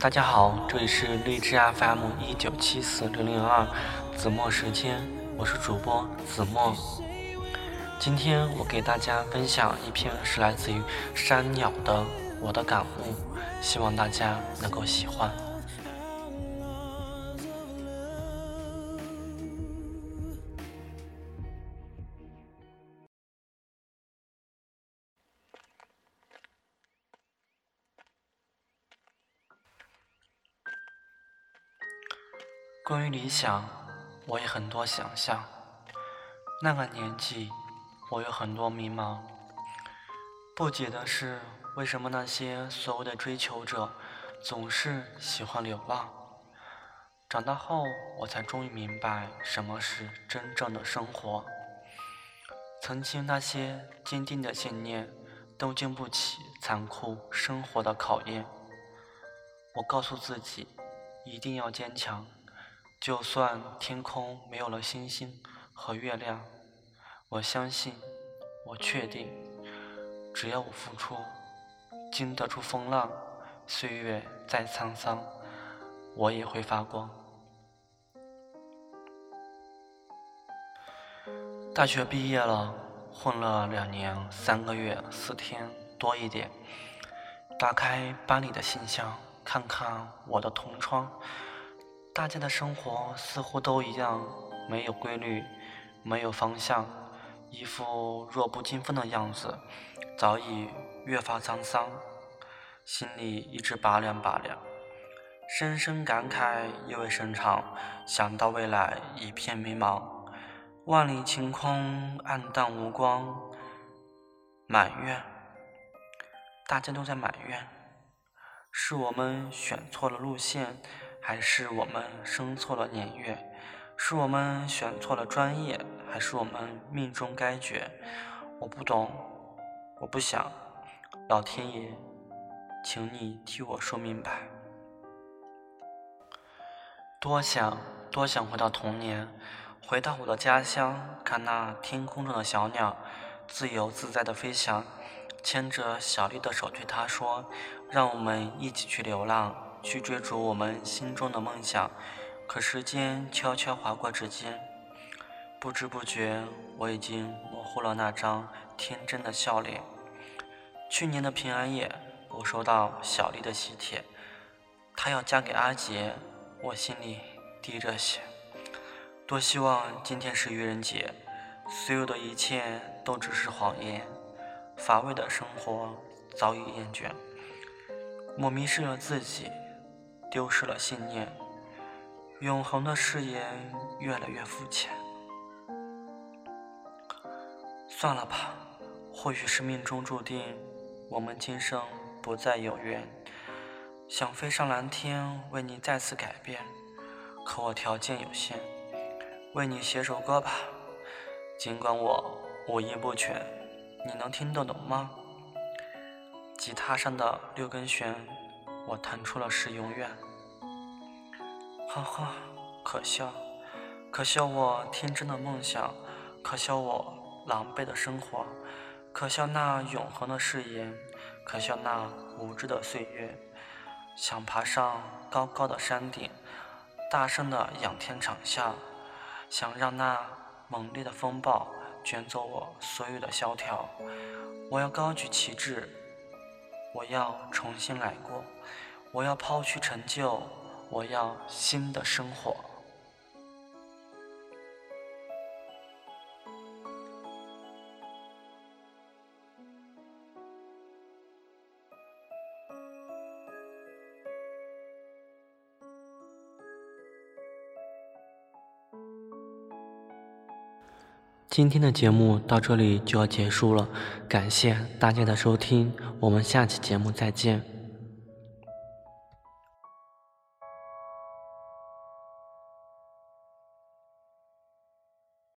大家好，这里是荔枝 FM 一九七四零零二子墨时间，我是主播子墨。今天我给大家分享一篇是来自于山鸟的我的感悟，希望大家能够喜欢。关于理想，我也很多想象。那个年纪，我有很多迷茫。不解的是，为什么那些所谓的追求者总是喜欢流浪？长大后，我才终于明白什么是真正的生活。曾经那些坚定的信念，都经不起残酷生活的考验。我告诉自己，一定要坚强。就算天空没有了星星和月亮，我相信，我确定，只要我付出，经得住风浪，岁月再沧桑，我也会发光。大学毕业了，混了两年三个月四天多一点，打开班里的信箱，看看我的同窗。大家的生活似乎都一样，没有规律，没有方向，一副弱不禁风的样子，早已越发沧桑，心里一直拔凉拔凉，深深感慨意味深长，想到未来一片迷茫，万里晴空暗淡无光，埋怨，大家都在埋怨，是我们选错了路线。还是我们生错了年月，是我们选错了专业，还是我们命中该绝？我不懂，我不想，老天爷，请你替我说明白。多想多想回到童年，回到我的家乡，看那天空中的小鸟自由自在的飞翔，牵着小丽的手对她说：“让我们一起去流浪。”去追逐我们心中的梦想，可时间悄悄划过指尖，不知不觉我已经模糊了那张天真的笑脸。去年的平安夜，我收到小丽的喜帖，她要嫁给阿杰，我心里滴着血。多希望今天是愚人节，所有的一切都只是谎言，乏味的生活早已厌倦，我迷失了自己。丢失了信念，永恒的誓言越来越肤浅。算了吧，或许是命中注定，我们今生不再有缘。想飞上蓝天，为你再次改变，可我条件有限。为你写首歌吧，尽管我五音不全，你能听得懂吗？吉他上的六根弦。我弹出了是永远，呵呵，可笑，可笑我天真的梦想，可笑我狼狈的生活，可笑那永恒的誓言，可笑那无知的岁月。想爬上高高的山顶，大声的仰天长啸，想让那猛烈的风暴卷走我所有的萧条。我要高举旗帜。我要重新来过，我要抛去陈旧，我要新的生活。今天的节目到这里就要结束了，感谢大家的收听，我们下期节目再见。